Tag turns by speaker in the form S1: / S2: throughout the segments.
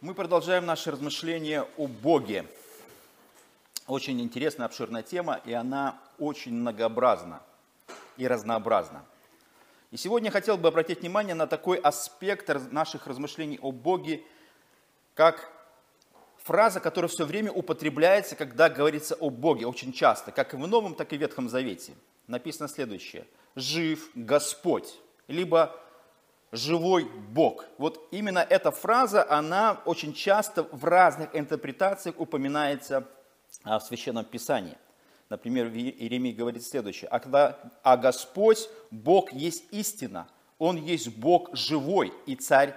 S1: Мы продолжаем наши размышления о Боге. Очень интересная, обширная тема, и она очень многообразна и разнообразна. И сегодня я хотел бы обратить внимание на такой аспект наших размышлений о Боге, как фраза, которая все время употребляется, когда говорится о Боге, очень часто, как и в Новом, так и в Ветхом Завете. Написано следующее. «Жив Господь», либо живой Бог. Вот именно эта фраза, она очень часто в разных интерпретациях упоминается а, в Священном Писании. Например, Иеремия говорит следующее. «А, когда, а Господь, Бог есть истина, Он есть Бог живой и Царь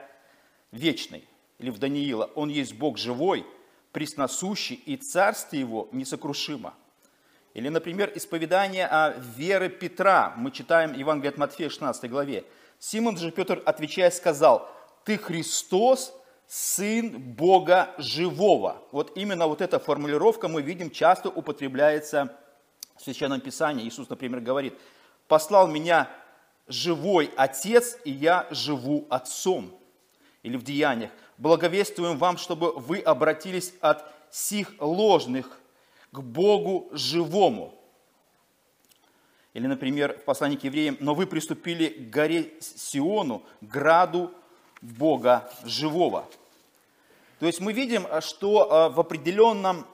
S1: вечный». Или в Даниила, Он есть Бог живой, пресносущий, и царство Его несокрушимо. Или, например, исповедание о веры Петра. Мы читаем Евангелие от Матфея, 16 главе. Симон же Петр, отвечая, сказал, «Ты Христос, Сын Бога Живого». Вот именно вот эта формулировка, мы видим, часто употребляется в Священном Писании. Иисус, например, говорит, «Послал меня живой Отец, и я живу Отцом». Или в Деяниях, «Благовествуем вам, чтобы вы обратились от сих ложных к Богу живому». Или, например, в послании к евреям, «Но вы приступили к горе Сиону, граду Бога живого». То есть мы видим, что а, в определенном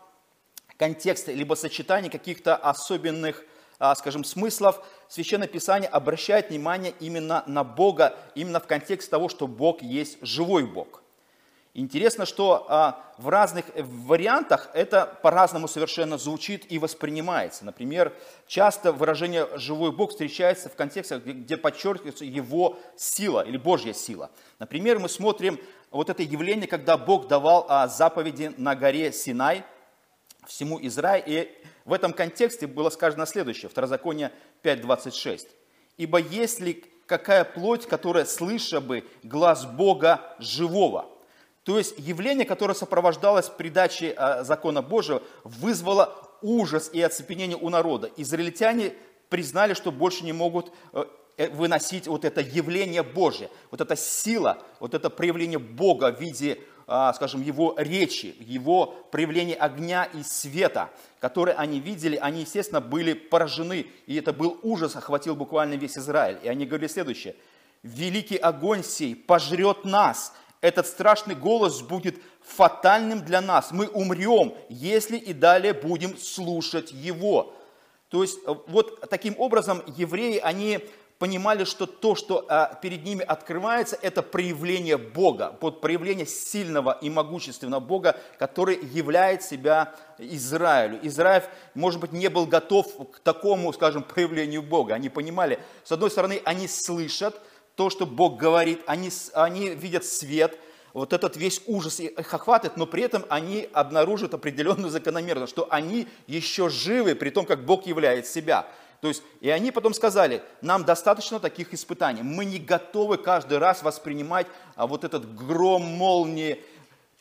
S1: контексте, либо сочетании каких-то особенных, а, скажем, смыслов, Священное Писание обращает внимание именно на Бога, именно в контексте того, что Бог есть живой Бог – Интересно, что а, в разных вариантах это по-разному совершенно звучит и воспринимается. Например, часто выражение «живой Бог» встречается в контекстах, где подчеркивается его сила или Божья сила. Например, мы смотрим вот это явление, когда Бог давал а, заповеди на горе Синай всему Израилю. И в этом контексте было сказано следующее, Второзаконие 5.26. «Ибо если какая плоть, которая слыша бы глаз Бога живого». То есть явление, которое сопровождалось придачей а, закона Божьего, вызвало ужас и оцепенение у народа. Израильтяне признали, что больше не могут э, э, выносить вот это явление Божье, вот эта сила, вот это проявление Бога в виде, а, скажем, Его речи, Его проявление огня и света, которые они видели, они, естественно, были поражены, и это был ужас, охватил буквально весь Израиль. И они говорили следующее, «Великий огонь сей пожрет нас, этот страшный голос будет фатальным для нас. Мы умрем, если и далее будем слушать его. То есть э, вот таким образом евреи, они понимали, что то, что а, перед ними открывается, это проявление Бога, вот проявление сильного и могущественного Бога, который являет себя Израилю. Израиль, может быть, не был готов к такому, скажем, проявлению Бога. Они понимали, с одной стороны, они слышат, то, что Бог говорит, они, они видят свет, вот этот весь ужас их охватывает, но при этом они обнаружат определенную закономерность, что они еще живы, при том, как Бог являет себя. То есть, и они потом сказали, нам достаточно таких испытаний, мы не готовы каждый раз воспринимать а, вот этот гром молнии,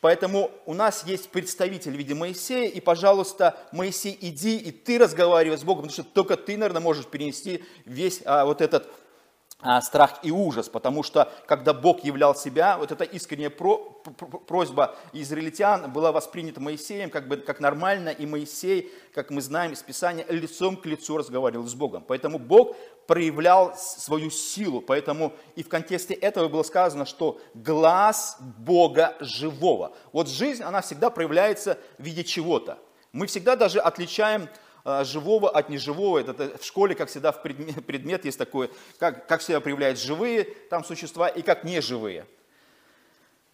S1: Поэтому у нас есть представитель в виде Моисея, и, пожалуйста, Моисей, иди, и ты разговаривай с Богом, потому что только ты, наверное, можешь перенести весь а, вот этот страх и ужас, потому что когда Бог являл себя, вот эта искренняя про, просьба израильтян была воспринята Моисеем как, бы, как нормально, и Моисей, как мы знаем из Писания, лицом к лицу разговаривал с Богом. Поэтому Бог проявлял свою силу, поэтому и в контексте этого было сказано, что глаз Бога живого. Вот жизнь, она всегда проявляется в виде чего-то. Мы всегда даже отличаем а, живого от неживого. Это в школе, как всегда, в предмет, предмет есть такое, как, как себя проявляют живые там существа и как неживые.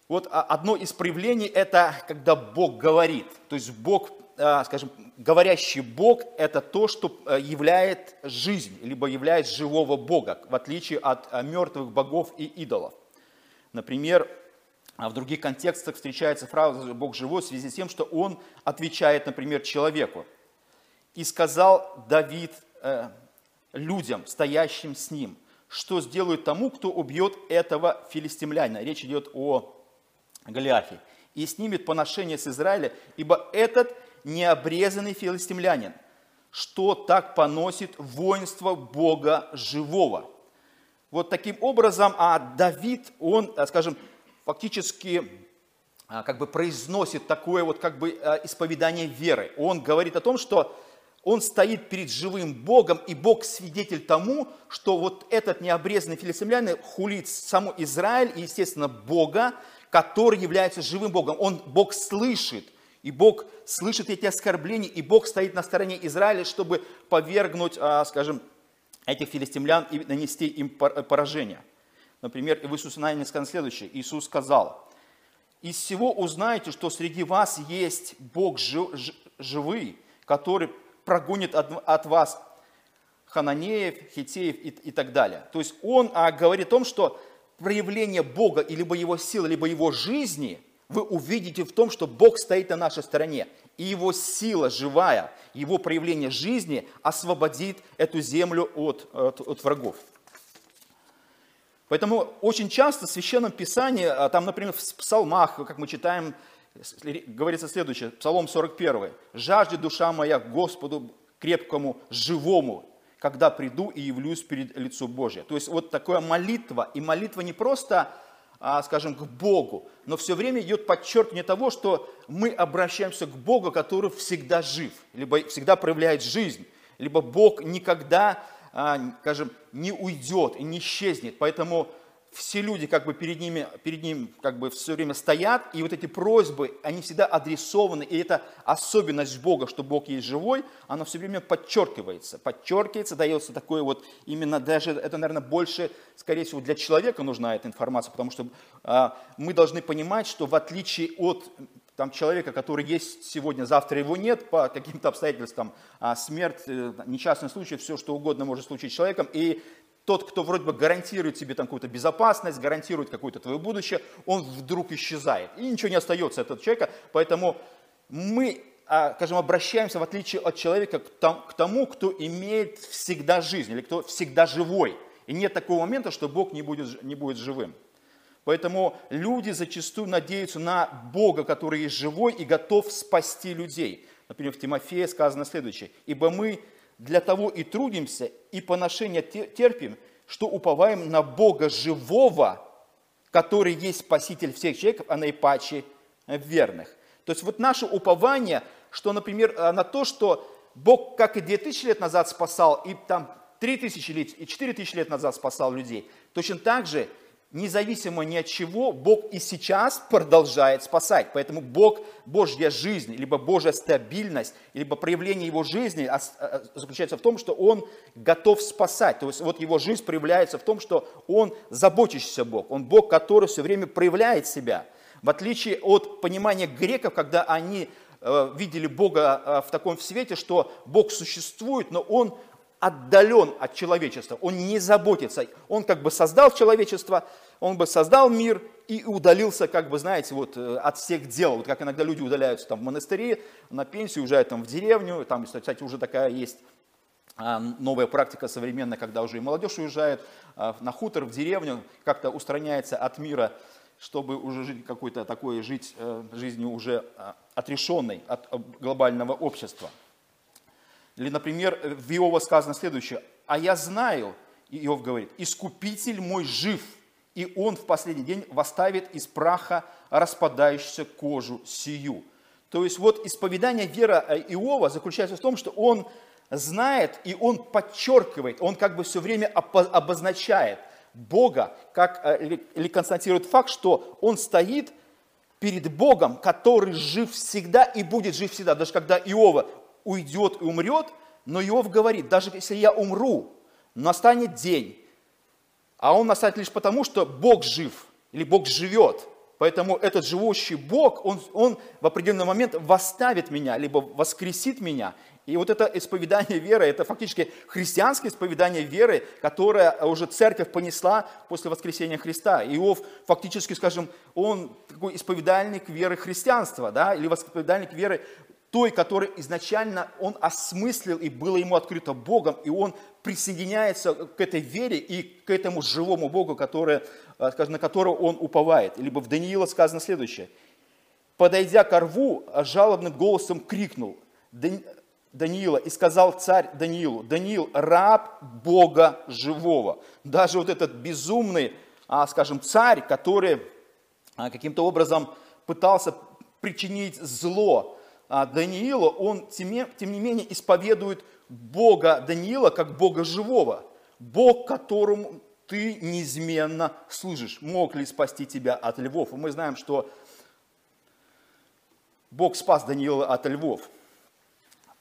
S1: Вот а, одно из проявлений – это когда Бог говорит. То есть Бог, а, скажем, говорящий Бог – это то, что являет жизнь, либо являет живого Бога, в отличие от мертвых богов и идолов. Например, в других контекстах встречается фраза «Бог живой» в связи с тем, что Он отвечает, например, человеку. И сказал Давид э, людям, стоящим с ним, что сделают тому, кто убьет этого филистимлянина. Речь идет о Голиафе. И снимет поношение с Израиля, ибо этот необрезанный филистимлянин, что так поносит воинство Бога живого. Вот таким образом, а Давид, он, э, скажем, фактически а, как бы произносит такое вот как бы а, исповедание веры. Он говорит о том, что он стоит перед живым Богом, и Бог свидетель тому, что вот этот необрезанный филистимлянин хулит саму Израиль и, естественно, Бога, который является живым Богом. Он, Бог слышит, и Бог слышит эти оскорбления, и Бог стоит на стороне Израиля, чтобы повергнуть, а, скажем, этих филистимлян и нанести им поражение. Например, в Иисусе Навине сказано следующее. Иисус сказал, «Из всего узнаете, что среди вас есть Бог живый, который прогонит от, вас хананеев, хитеев и, и так далее. То есть он а, говорит о том, что проявление Бога, либо его силы, либо его жизни, вы увидите в том, что Бог стоит на нашей стороне. И его сила живая, его проявление жизни освободит эту землю от, от, от врагов. Поэтому очень часто в Священном Писании, а, там, например, в псалмах, как мы читаем, говорится следующее, Псалом 41. «Жаждет душа моя Господу крепкому, живому, когда приду и явлюсь перед лицом Божьим». То есть вот такая молитва, и молитва не просто, а, скажем, к Богу, но все время идет подчеркивание того, что мы обращаемся к Богу, который всегда жив, либо всегда проявляет жизнь, либо Бог никогда, а, скажем, не уйдет и не исчезнет. Поэтому все люди как бы перед, ними, перед ним как бы все время стоят, и вот эти просьбы, они всегда адресованы, и эта особенность Бога, что Бог есть живой, она все время подчеркивается, подчеркивается, дается такое вот, именно даже, это, наверное, больше, скорее всего, для человека нужна эта информация, потому что а, мы должны понимать, что в отличие от там, человека, который есть сегодня, завтра его нет, по каким-то обстоятельствам, а, смерть, э, несчастный случай, все что угодно может случиться с человеком, и тот, кто вроде бы гарантирует тебе там какую-то безопасность, гарантирует какое-то твое будущее, он вдруг исчезает. И ничего не остается от этого человека. Поэтому мы, а, скажем, обращаемся, в отличие от человека, к тому, кто имеет всегда жизнь, или кто всегда живой. И нет такого момента, что Бог не будет, не будет живым. Поэтому люди зачастую надеются на Бога, который есть живой и готов спасти людей. Например, в Тимофее сказано следующее. «Ибо мы для того и трудимся, и поношения терпим, что уповаем на Бога живого, который есть Спаситель всех человеков, а наипаче верных. То есть вот наше упование, что, например, э, на то, что Бог, как и 2000 лет назад спасал, и там 3000 лет, и 4000 лет назад спасал людей, точно так же – независимо ни от чего, Бог и сейчас продолжает спасать. Поэтому Бог, Божья жизнь, либо Божья стабильность, либо проявление Его жизни а, заключается в том, что Он готов спасать. То есть вот Его жизнь проявляется в том, что Он заботящийся Бог. Он Бог, который все время проявляет себя. В отличие от понимания греков, когда они э, видели Бога э, в таком свете, что Бог существует, но Он отдален от человечества, он не заботится. Он как бы создал человечество, он бы создал мир и удалился, как бы, знаете, вот э, от всех дел. Вот как иногда люди удаляются там в монастыре, на пенсию, уезжают там в деревню. Там, кстати, уже такая есть а, новая практика современная, когда уже и молодежь уезжает а, на хутор, в деревню, как-то устраняется от мира, чтобы уже жить какой-то такой, жить э, жизнью уже а, отрешенной от глобального общества. Или, например, в Иова сказано следующее. «А я знаю, Иов говорит, искупитель мой жив, и он в последний день восставит из праха распадающуюся кожу сию». То есть вот исповедание вера э, Иова заключается в том, что он знает и он подчеркивает, он как бы все время обозначает Бога, как, э, или констатирует факт, что он стоит перед Богом, который жив всегда и будет жив всегда. Даже когда Иова уйдет и умрет, но Иов говорит, даже если я умру, настанет день, а он настанет лишь потому, что Бог жив, или Бог живет. Поэтому этот живущий Бог, он, он в определенный момент восставит меня, либо воскресит меня. И вот это исповедание веры, это фактически христианское исповедание веры, которое уже церковь понесла после воскресения Христа. Иов фактически, скажем, он такой исповедальник веры христианства, да, или исповедальник веры той, который изначально он осмыслил и было ему открыто Богом, и он присоединяется к этой вере и к этому живому Богу, который, э, на которого он уповает. Либо в Даниила сказано следующее. «Подойдя к рву, жалобным голосом крикнул Даниила и сказал царь Даниилу, Даниил, раб Бога живого». Даже вот этот безумный, а, скажем, царь, который а, каким-то образом пытался причинить зло а, Даниилу, он тем не менее исповедует Бога Даниила как Бога живого. Бог, которому ты неизменно служишь. Мог ли спасти тебя от львов? И мы знаем, что Бог спас Даниила от львов.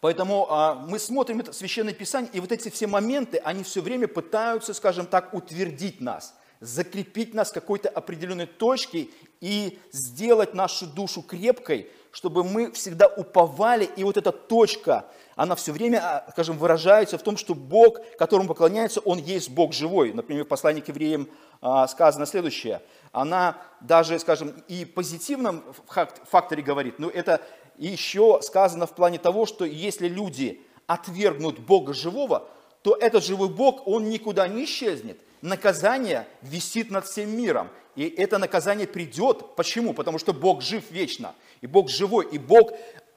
S1: Поэтому а, мы смотрим это Священное Писание, и вот эти все моменты, они все время пытаются, скажем так, утвердить нас, закрепить нас какой-то определенной точке и сделать нашу душу крепкой, чтобы мы всегда уповали, и вот эта точка, она все время, а, скажем, выражается в том, что Бог, которому поклоняется, Он есть Бог живой. Например, в послании к евреям а, сказано следующее. Она даже, скажем, и позитивном факторе говорит, но это еще сказано в плане того, что если люди отвергнут Бога живого, то этот живой Бог, он никуда не исчезнет. Наказание висит над всем миром. И это наказание придет. Почему? Потому что Бог жив вечно. И Бог живой. И Бог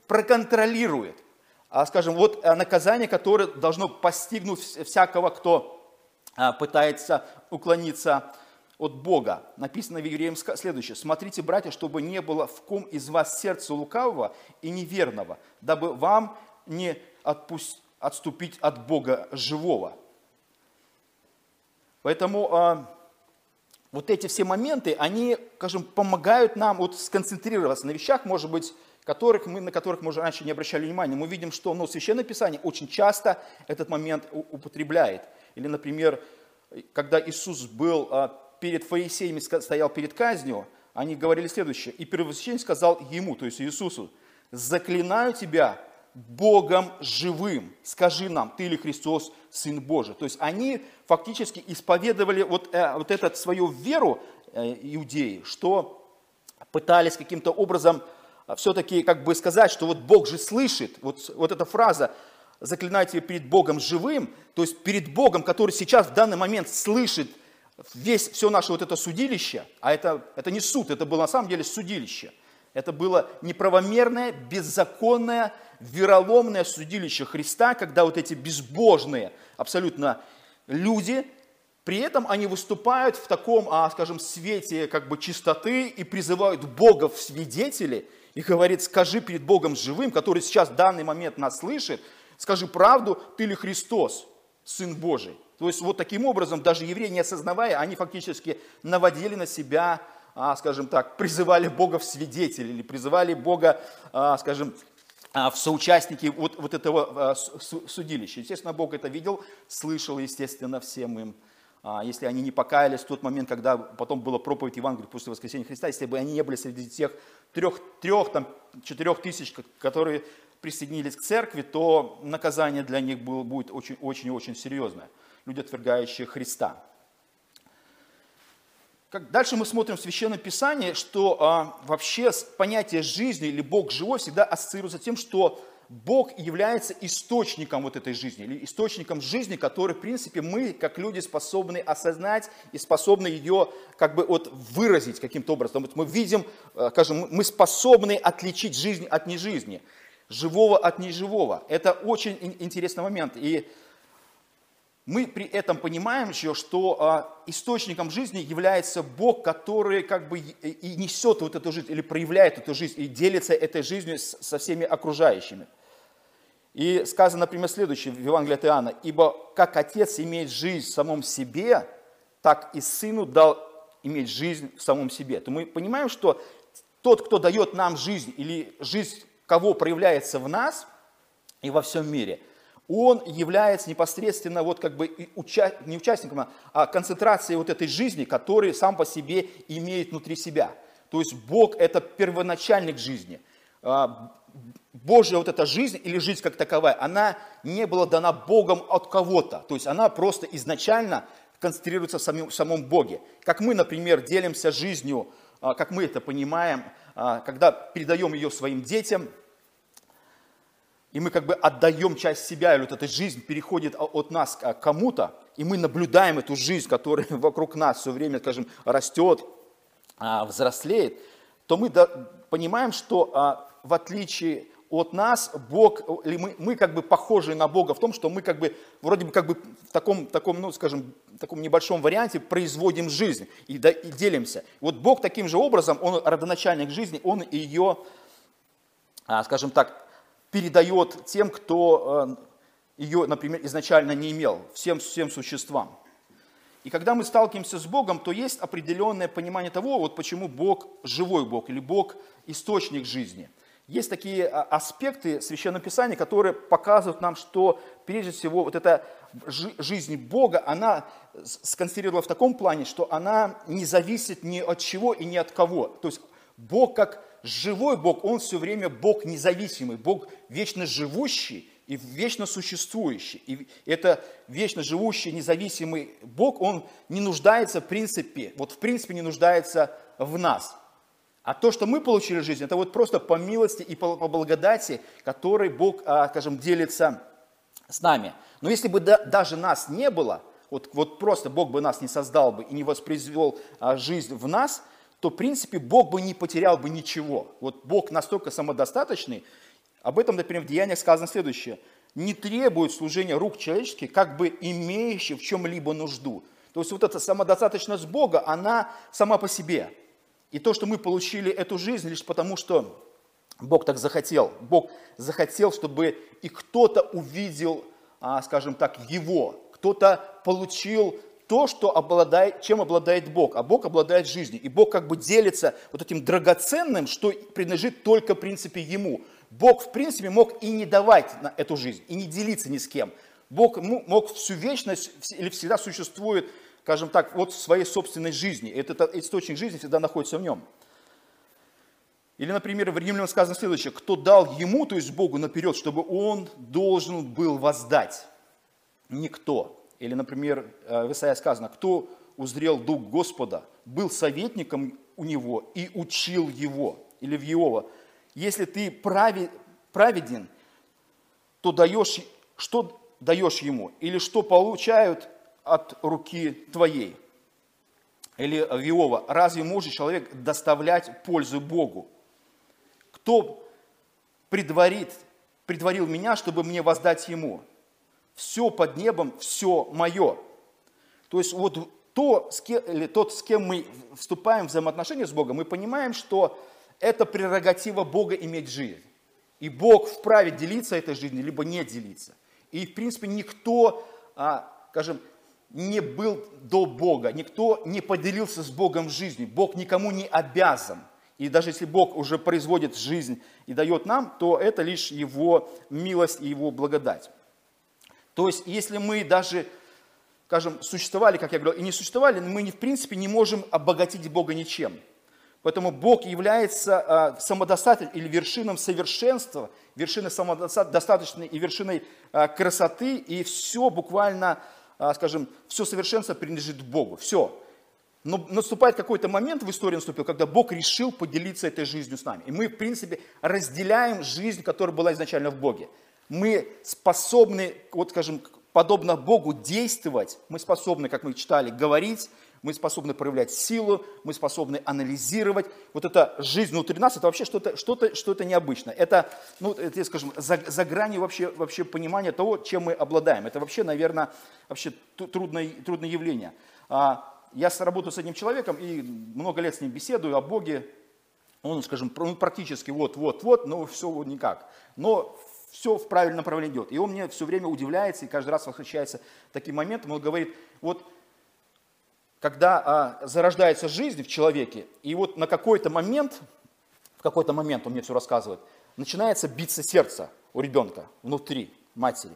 S1: проконтролирует. А, скажем, вот а, наказание, которое должно постигнуть всякого, кто а, пытается уклониться от Бога. Написано в Евреям следующее. «Смотрите, братья, чтобы не было в ком из вас сердца лукавого и неверного, дабы вам не отпусть, отступить от Бога живого». Поэтому а, вот эти все моменты, они, скажем, помогают нам вот сконцентрироваться на вещах, может быть, которых мы, на которых мы уже раньше не обращали внимания. Мы видим, что ну, Священное Писание очень часто этот момент употребляет. Или, например, когда Иисус был а, перед фарисеями стоял перед казнью, они говорили следующее. И первосвященник сказал ему, то есть Иисусу, заклинаю тебя Богом живым, скажи нам, ты ли Христос, Сын Божий. То есть они фактически исповедовали вот, э, вот эту свою веру э, иудеи, что пытались каким-то образом э, все-таки как бы сказать, что вот Бог же слышит, вот, вот эта фраза, заклинайте перед Богом живым, то есть перед Богом, который сейчас в данный момент слышит весь, все наше вот это судилище, а это, это не суд, это было на самом деле судилище. Это было неправомерное, беззаконное, вероломное судилище Христа, когда вот эти безбожные абсолютно люди, при этом они выступают в таком, а, скажем, свете как бы чистоты и призывают Бога в свидетели и говорит, скажи перед Богом живым, который сейчас в данный момент нас слышит, скажи правду, ты ли Христос, Сын Божий. То есть вот таким образом, даже евреи, не осознавая, они фактически наводили на себя, скажем так, призывали Бога в свидетели или призывали Бога, а, скажем, а, в соучастники вот, вот этого судилища. Естественно, Бог это видел, слышал, естественно, всем им. Если они не покаялись в тот момент, когда потом была проповедь Евангелия после воскресения Христа, если бы они не были среди тех трех, трех там, четырех тысяч, которые присоединились к церкви, то наказание для них было, будет очень-очень серьезное люди, отвергающие Христа. Как дальше мы смотрим в Священном Писании, что а, вообще понятие жизни или Бог живой всегда ассоциируется тем, что Бог является источником вот этой жизни, или источником жизни, который, в принципе, мы, как люди, способны осознать и способны ее как бы вот выразить каким-то образом. Вот мы видим, а, скажем, мы способны отличить жизнь от нежизни, живого от неживого. Это очень интересный момент. И мы при этом понимаем еще, что а, источником жизни является Бог, который как бы и несет вот эту жизнь, или проявляет эту жизнь, и делится этой жизнью со всеми окружающими. И сказано, например, следующее в Евангелии от Иоанна. «Ибо как Отец имеет жизнь в самом себе, так и Сыну дал иметь жизнь в самом себе». То мы понимаем, что тот, кто дает нам жизнь, или жизнь кого проявляется в нас и во всем мире – он является непосредственно вот как бы уча... не участником, а концентрацией вот этой жизни, который сам по себе имеет внутри себя. То есть Бог – это первоначальник жизни. А, Божья вот эта жизнь или жизнь как таковая, она не была дана Богом от кого-то. То есть она просто изначально концентрируется в самом, в самом Боге. Как мы, например, делимся жизнью, а, как мы это понимаем, а, когда передаем ее своим детям – и мы как бы отдаем часть себя, или вот эта жизнь переходит от нас к кому-то, и мы наблюдаем эту жизнь, которая вокруг нас все время, скажем, растет, а, взрослеет, то мы понимаем, что а, в отличие от нас Бог, или мы, мы как бы похожи на Бога в том, что мы как бы, вроде бы как бы в таком, таком ну, скажем, таком небольшом варианте производим жизнь и, да, и делимся. Вот Бог таким же образом, Он родоначальник жизни, Он ее, а, скажем так, передает тем, кто э, ее, например, изначально не имел, всем, всем существам. И когда мы сталкиваемся с Богом, то есть определенное понимание того, вот почему Бог живой Бог или Бог источник жизни. Есть такие а, аспекты Священного Писания, которые показывают нам, что прежде всего вот эта жизнь Бога, она сконструирована в таком плане, что она не зависит ни от чего и ни от кого. То есть Бог как живой Бог, Он все время Бог независимый, Бог вечно живущий, и вечно существующий. И это вечно живущий, независимый Бог, Он не нуждается в принципе, вот в принципе не нуждается в нас. А то, что мы получили жизнь, это вот просто по милости и по, благодати, которой Бог, а, скажем, делится с нами. Но если бы даже нас не было, вот, вот просто Бог бы нас не создал бы и не воспроизвел а, жизнь в нас, то, в принципе, Бог бы не потерял бы ничего. Вот Бог настолько самодостаточный, об этом, например, в Деяниях сказано следующее. «Не требует служения рук человеческих, как бы имеющий в чем-либо нужду». То есть вот эта самодостаточность Бога, она сама по себе. И то, что мы получили эту жизнь лишь потому, что Бог так захотел. Бог захотел, чтобы и кто-то увидел, а, скажем так, Его. Кто-то получил то, что обладает, чем обладает Бог. А Бог обладает жизнью. И Бог как бы делится вот этим драгоценным, что принадлежит только, в принципе, Ему. Бог, в принципе, мог и не давать на эту жизнь, и не делиться ни с кем. Бог мог всю вечность или всегда существует, скажем так, вот в своей собственной жизни. Этот источник жизни всегда находится в нем. Или, например, в Римлянам сказано следующее. Кто дал ему, то есть Богу наперед, чтобы он должен был воздать? Никто. Или, например, э, в Исаии сказано, кто узрел Дух Господа, был советником у него и учил его. Или в Иова, если ты праведен, то даешь, что даешь ему? Или что получают от руки твоей? Или Иова, разве может человек доставлять пользу Богу? Кто предварит, предварил меня, чтобы мне воздать ему? Все под небом, все мое. То есть вот то, с кем, или тот, с кем мы вступаем в взаимоотношения с Богом, мы понимаем, что это прерогатива Бога иметь жизнь. И Бог вправе делиться этой жизнью, либо не делиться. И, в принципе, никто, а, скажем, не был до Бога, никто не поделился с Богом жизнью. Бог никому не обязан. И даже если Бог уже производит жизнь и дает нам, то это лишь Его милость и Его благодать. То есть, если мы даже, скажем, существовали, как я говорил, и не существовали, мы, в принципе, не можем обогатить Бога ничем. Поэтому Бог является а, самодостаточным или вершином совершенства, вершиной самодостаточной и вершиной а, красоты, и все буквально, а, скажем, все совершенство принадлежит Богу, все. Но наступает какой-то момент в истории наступил, когда Бог решил поделиться этой жизнью с нами. И мы, в принципе, разделяем жизнь, которая была изначально в Боге. Мы способны, вот скажем, подобно Богу действовать, мы способны, как мы читали, говорить, мы способны проявлять силу, мы способны анализировать. Вот эта жизнь внутри нас, это вообще что-то что -то, что, -то, необычное. Это, ну, это, скажем, за, за гранью вообще, вообще понимания того, чем мы обладаем. Это вообще, наверное, вообще трудное, трудное явление. А, я работаю с одним человеком и много лет с ним беседую о Боге. Он, скажем, ну, практически вот-вот-вот, но все никак. Но все в правильном направлении идет. И он мне все время удивляется и каждый раз восхищается таким моментом. Он говорит, вот когда а, зарождается жизнь в человеке, и вот на какой-то момент, в какой-то момент, он мне все рассказывает, начинается биться сердце у ребенка внутри матери.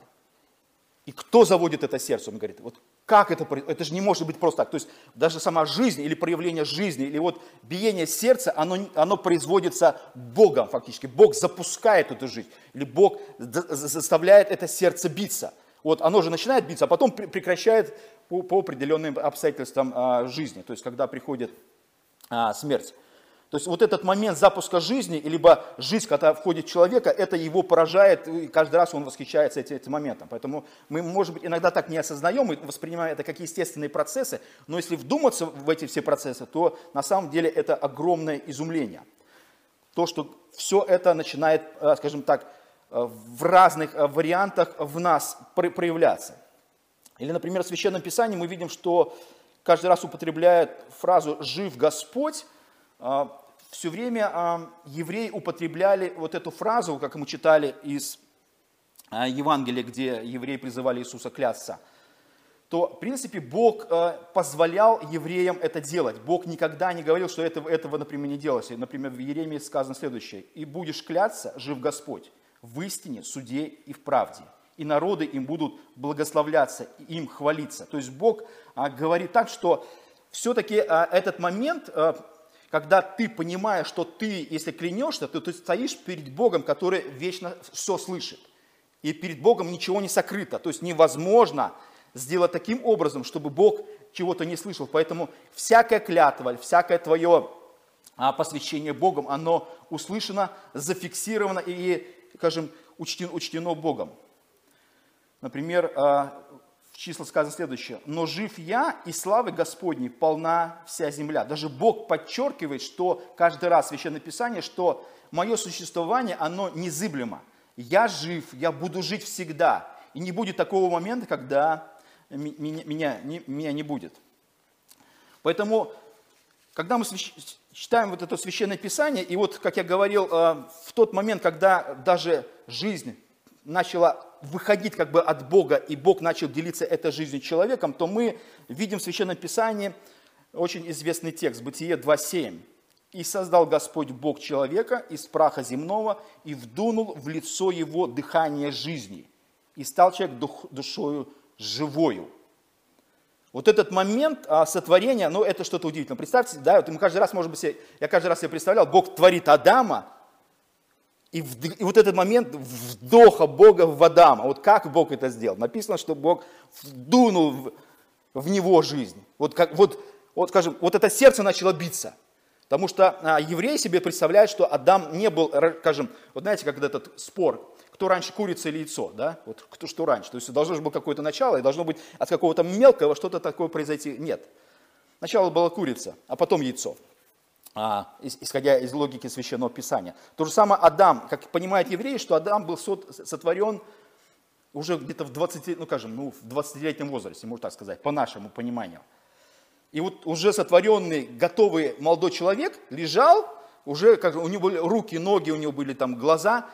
S1: И кто заводит это сердце? Он говорит, вот как это, это же не может быть просто так. То есть даже сама жизнь или проявление жизни, или вот биение сердца, оно, оно производится Богом фактически. Бог запускает эту жизнь, или Бог заставляет это сердце биться. Вот оно же начинает биться, а потом прекращает по, по определенным обстоятельствам а, жизни, то есть когда приходит а, смерть. То есть вот этот момент запуска жизни, либо жизнь, когда входит человека, это его поражает, и каждый раз он восхищается этим, этим моментом. Поэтому мы, может быть, иногда так не осознаем и воспринимаем это как естественные процессы, но если вдуматься в эти все процессы, то на самом деле это огромное изумление. то, что все это начинает, э, скажем так, э, в разных э, вариантах в нас проявляться. Или, например, в Священном Писании мы видим, что каждый раз употребляет фразу «жив Господь», все время евреи употребляли вот эту фразу, как мы читали из Евангелия, где евреи призывали Иисуса клясться – то, в принципе, Бог позволял евреям это делать. Бог никогда не говорил, что этого, этого например, не делалось. Например, в Еремии сказано следующее. «И будешь кляться, жив Господь, в истине, суде и в правде, и народы им будут благословляться, и им хвалиться». То есть Бог а, говорит так, что все-таки а, этот момент, а, когда ты понимаешь, что ты, если клянешься, то ты стоишь перед Богом, который вечно все слышит. И перед Богом ничего не сокрыто. То есть невозможно сделать таким образом, чтобы Бог чего-то не слышал. Поэтому всякая клятва, всякое твое а, посвящение Богом, оно услышано, зафиксировано и, скажем, учтено, учтено Богом. Например, а, в числах сказано следующее. «Но жив я, и славы Господней полна вся земля». Даже Бог подчеркивает, что каждый раз в Священном Писании, что мое существование, оно незыблемо. Я жив, я буду жить всегда. И не будет такого момента, когда меня, меня, не, меня не будет. Поэтому, когда мы читаем вот это священное писание, и вот, как я говорил, э, в тот момент, когда даже жизнь начала выходить как бы от Бога, и Бог начал делиться этой жизнью человеком, то мы видим в Священном Писании очень известный текст, Бытие 2.7. «И создал Господь Бог человека из праха земного, и вдунул в лицо его дыхание жизни, и стал человек дух, душою живою. Вот этот момент а, сотворения, ну это что-то удивительное. Представьте, да, вот мы каждый раз, может быть, я каждый раз себе представлял, Бог творит Адама, и, в, и вот этот момент вдоха Бога в Адама, вот как Бог это сделал? Написано, что Бог вдунул в, в него жизнь. Вот, как, вот, вот, скажем, вот это сердце начало биться. Потому что а, евреи себе представляют, что Адам не был, скажем, вот знаете, как этот спор, кто раньше, курица или яйцо, да? Вот кто что раньше. То есть должно же быть какое-то начало, и должно быть от какого-то мелкого что-то такое произойти. Нет. Начало была курица, а потом яйцо, исходя из логики Священного Писания. То же самое Адам, как понимают евреи, что Адам был сотворен уже где-то в 20, ну, скажем, ну, в 20-летнем возрасте, можно так сказать, по нашему пониманию. И вот уже сотворенный, готовый молодой человек лежал, уже как у него были руки, ноги, у него были там глаза,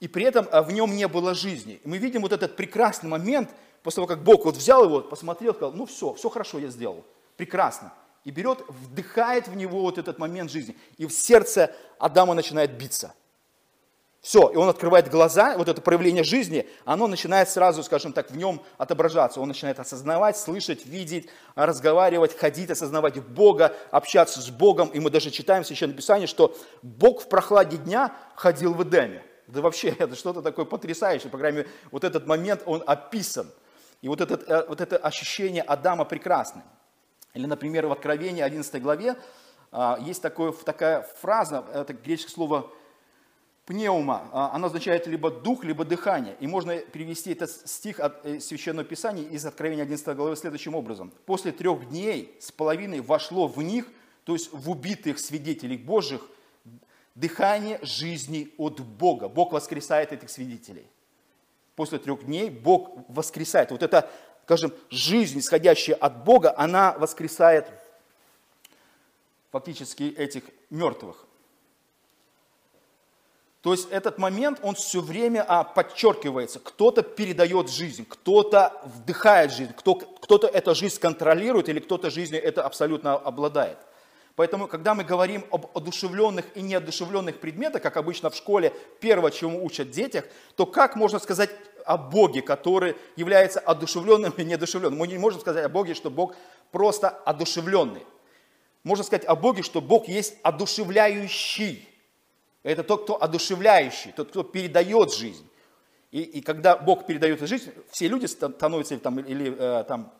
S1: и при этом а, в нем не было жизни. И мы видим вот этот прекрасный момент, после того, как Бог вот взял его, посмотрел, сказал, ну все, все хорошо я сделал, прекрасно. И берет, вдыхает в него вот этот момент жизни. И в сердце Адама начинает биться. Все, и он открывает глаза, вот это проявление жизни, оно начинает сразу, скажем так, в нем отображаться. Он начинает осознавать, слышать, видеть, разговаривать, ходить, осознавать Бога, общаться с Богом. И мы даже читаем в Священном Писании, что Бог в прохладе дня ходил в Эдеме. Да вообще, это что-то такое потрясающее, по крайней мере, вот этот момент, он описан. И вот, этот, э, вот это ощущение Адама прекрасное. Или, например, в Откровении 11 главе а, есть такое, такая фраза, это греческое слово пневма, а, она означает либо дух, либо дыхание. И можно перевести этот стих от э, Священного Писания из Откровения 11 главы следующим образом. «После трех дней с половиной вошло в них, то есть в убитых свидетелей Божьих, дыхание жизни от Бога. Бог воскресает этих свидетелей. После трех дней Бог воскресает. Вот эта, скажем, жизнь, исходящая от Бога, она воскресает фактически этих мертвых. То есть этот момент, он все время а, подчеркивается. Кто-то передает жизнь, кто-то вдыхает жизнь, кто, кто-то эту жизнь контролирует или кто-то жизнью это абсолютно обладает. Поэтому, когда мы говорим об одушевленных и неодушевленных предметах, как обычно в школе, первое, чему учат детях, то как можно сказать о Боге, который является одушевленным и неодушевленным? Мы не можем сказать о Боге, что Бог просто одушевленный. Можно сказать о Боге, что Бог есть одушевляющий. Это тот, кто одушевляющий, тот, кто передает жизнь. И, и когда Бог передает жизнь, все люди становятся, там, или э, там,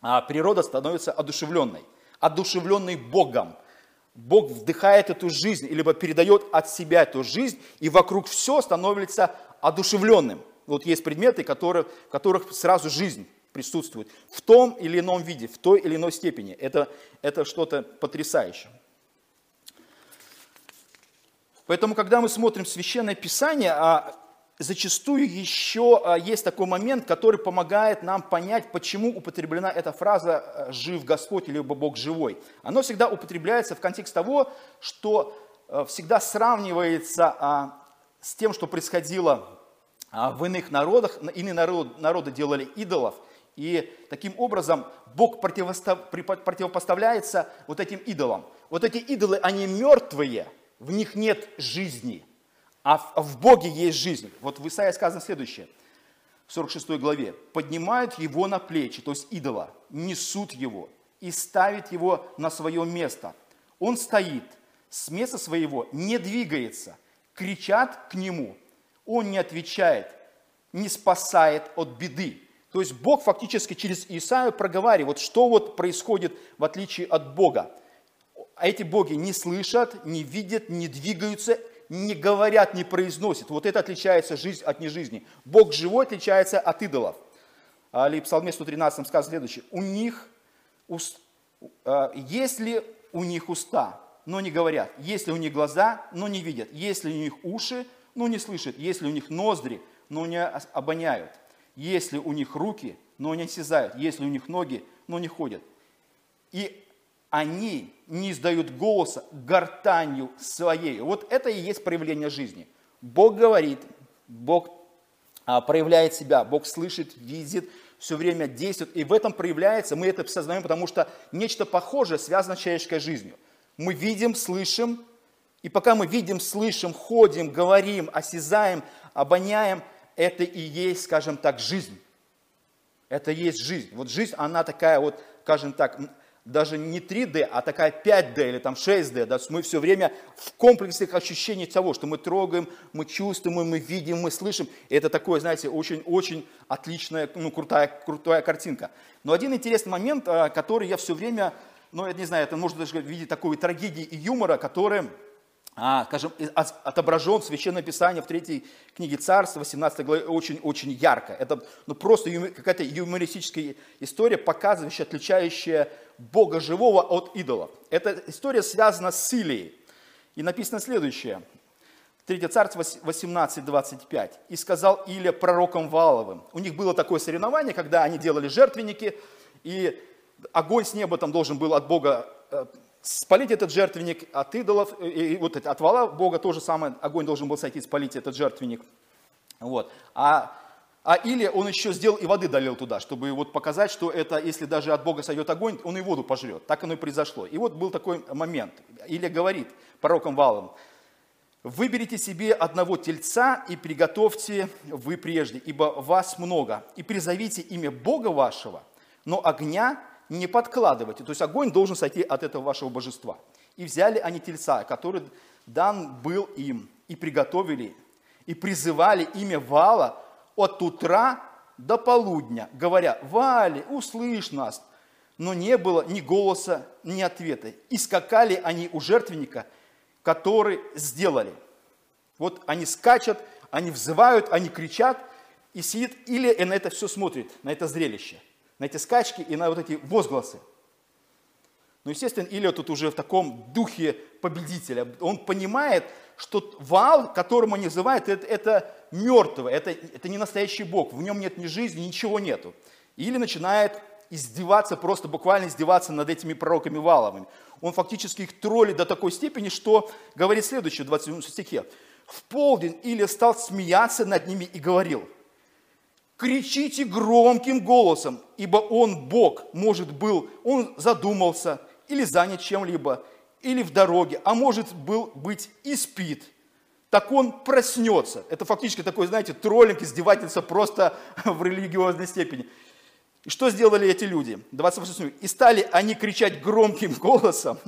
S1: а природа становится одушевленной. Одушевленной Богом. Бог вдыхает эту жизнь, либо передает от себя эту жизнь, и вокруг все становится одушевленным. Вот есть предметы, которые, в которых сразу жизнь присутствует в том или ином виде, в той или иной степени. Это, это что-то потрясающее. Поэтому, когда мы смотрим Священное Писание, а зачастую еще а, есть такой момент, который помогает нам понять, почему употреблена эта фраза э, «жив Господь» или «Бог живой». Оно всегда употребляется в контексте того, что э, всегда сравнивается а, с тем, что происходило а, в иных народах. Иные народы делали идолов, и таким образом Бог противопоставляется вот этим идолам. Вот эти идолы, они мертвые, в них нет жизни – а в Боге есть жизнь. Вот в Исаии сказано следующее, в 46 главе. «Поднимают его на плечи, то есть идола, несут его и ставят его на свое место. Он стоит, с места своего не двигается, кричат к нему, он не отвечает, не спасает от беды». То есть Бог фактически через Исаию проговаривает, что вот происходит в отличие от Бога. Эти боги не слышат, не видят, не двигаются, не говорят, не произносят. Вот это отличается жизнь от нежизни. Бог живой отличается от идолов. Или в Псалме 113 сказано следующее. У них, а, если у них уста, но не говорят, если у них глаза, но не видят, если у них уши, но не слышат, если у них ноздри, но не обоняют, если у них руки, но не осязают, если у них ноги, но не ходят. И они не издают голоса гортанью своей. Вот это и есть проявление жизни. Бог говорит, Бог а, проявляет себя, Бог слышит, видит, все время действует. И в этом проявляется, мы это осознаем, потому что нечто похожее связано с человеческой жизнью. Мы видим, слышим, и пока мы видим, слышим, ходим, говорим, осязаем, обоняем, это и есть, скажем так, жизнь. Это и есть жизнь. Вот жизнь, она такая вот, скажем так, даже не 3D, а такая 5D или там 6D. Да? Мы все время в комплексных ощущениях того, что мы трогаем, мы чувствуем, мы видим, мы слышим. И это такое, знаете, очень-очень отличная, ну, крутая, крутая картинка. Но один интересный момент, а, который я все время, ну, я не знаю, это можно даже видеть такой трагедии и юмора, который скажем, отображен в Священном Писании в третьей книге Царства, 18 главе, очень-очень ярко. Это ну, просто какая-то юмористическая история, показывающая, отличающая Бога живого от идолов. Эта история связана с Илией. И написано следующее. 3 Царство 18.25. «И сказал Илия пророком Валовым». У них было такое соревнование, когда они делали жертвенники, и огонь с неба там должен был от Бога э, спалить этот жертвенник от идолов, и вот от вала Бога тоже самое, огонь должен был сойти, спалить этот жертвенник. Вот. А а или он еще сделал и воды долил туда, чтобы вот показать, что это, если даже от Бога сойдет огонь, он и воду пожрет. Так оно и произошло. И вот был такой момент. Или говорит пророком Валом, выберите себе одного тельца и приготовьте вы прежде, ибо вас много, и призовите имя Бога вашего, но огня не подкладывайте. То есть огонь должен сойти от этого вашего божества. И взяли они тельца, который дан был им, и приготовили, и призывали имя Вала, от утра до полудня, говоря, «Вали, услышь нас!» Но не было ни голоса, ни ответа. И скакали они у жертвенника, который сделали. Вот они скачут, они взывают, они кричат, и сидит или на это все смотрит, на это зрелище, на эти скачки и на вот эти возгласы. Но, естественно, Илья тут уже в таком духе победителя. Он понимает, что вал, которому они называют, это, это мертвый, это, это не настоящий Бог, в нем нет ни жизни, ничего нету. Или начинает издеваться, просто буквально издеваться над этими пророками Валовыми. Он фактически их троллит до такой степени, что говорит следующее в 27 стихе. «В полдень Илия стал смеяться над ними и говорил, кричите громким голосом, ибо он Бог, может был, он задумался или занят чем-либо, или в дороге, а может был быть и спит, так он проснется. Это фактически такой, знаете, троллинг, издевательство просто в религиозной степени. И что сделали эти люди? 28. «И стали они кричать громким голосом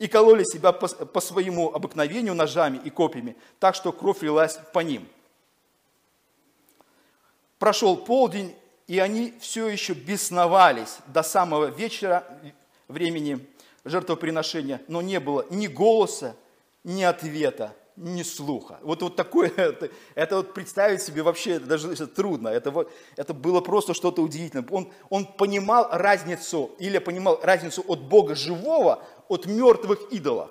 S1: и кололи себя по, по своему обыкновению ножами и копьями, так что кровь лилась по ним. Прошел полдень, и они все еще бесновались до самого вечера времени жертвоприношения, но не было ни голоса, ни ответа, ни слуха. Вот, вот такое, это, это вот представить себе вообще даже трудно. Это, вот, это было просто что-то удивительное. Он, он понимал разницу, или понимал разницу от Бога живого, от мертвых идолов.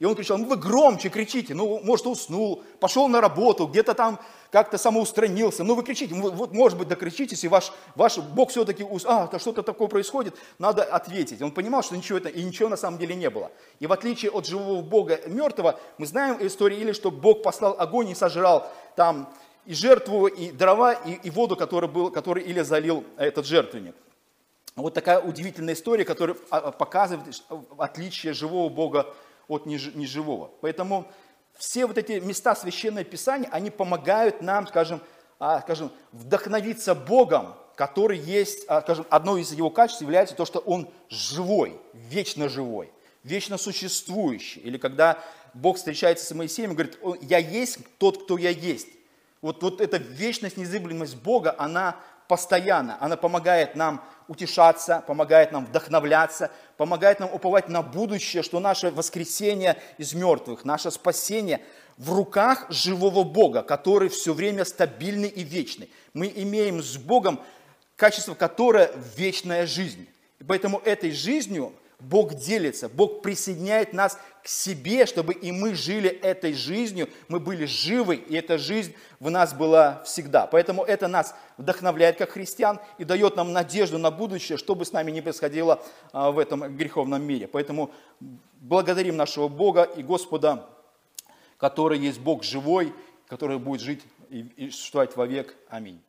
S1: И он кричал, ну вы громче кричите, ну может уснул, пошел на работу, где-то там как-то самоустранился, ну вы кричите, вот может быть докричитесь, и ваш, ваш Бог все-таки, а, то что-то такое происходит, надо ответить. Он понимал, что ничего это, и ничего на самом деле не было. И в отличие от живого Бога мертвого, мы знаем историю или что Бог послал огонь и сожрал там и жертву, и дрова, и, и воду, который, был, который или залил этот жертвенник. Вот такая удивительная история, которая а, показывает отличие живого Бога от неживого. Поэтому все вот эти места Священного Писания, они помогают нам, скажем, а, скажем вдохновиться Богом, который есть, а, скажем, одно из его качеств является то, что он живой, вечно живой, вечно существующий. Или когда Бог встречается с Моисеем и говорит, я есть тот, кто я есть. Вот, вот эта вечность, незыблемость Бога, она постоянно, она помогает нам утешаться, помогает нам вдохновляться, помогает нам уповать на будущее, что наше воскресение из мертвых, наше спасение в руках живого Бога, который все время стабильный и вечный. Мы имеем с Богом качество, которое вечная жизнь. И поэтому этой жизнью Бог делится, Бог присоединяет нас к себе, чтобы и мы жили этой жизнью, мы были живы, и эта жизнь в нас была всегда. Поэтому это нас вдохновляет как христиан и дает нам надежду на будущее, что бы с нами ни происходило а, в этом греховном мире. Поэтому благодарим нашего Бога и Господа, который есть Бог живой, который будет жить и существовать вовек. Аминь.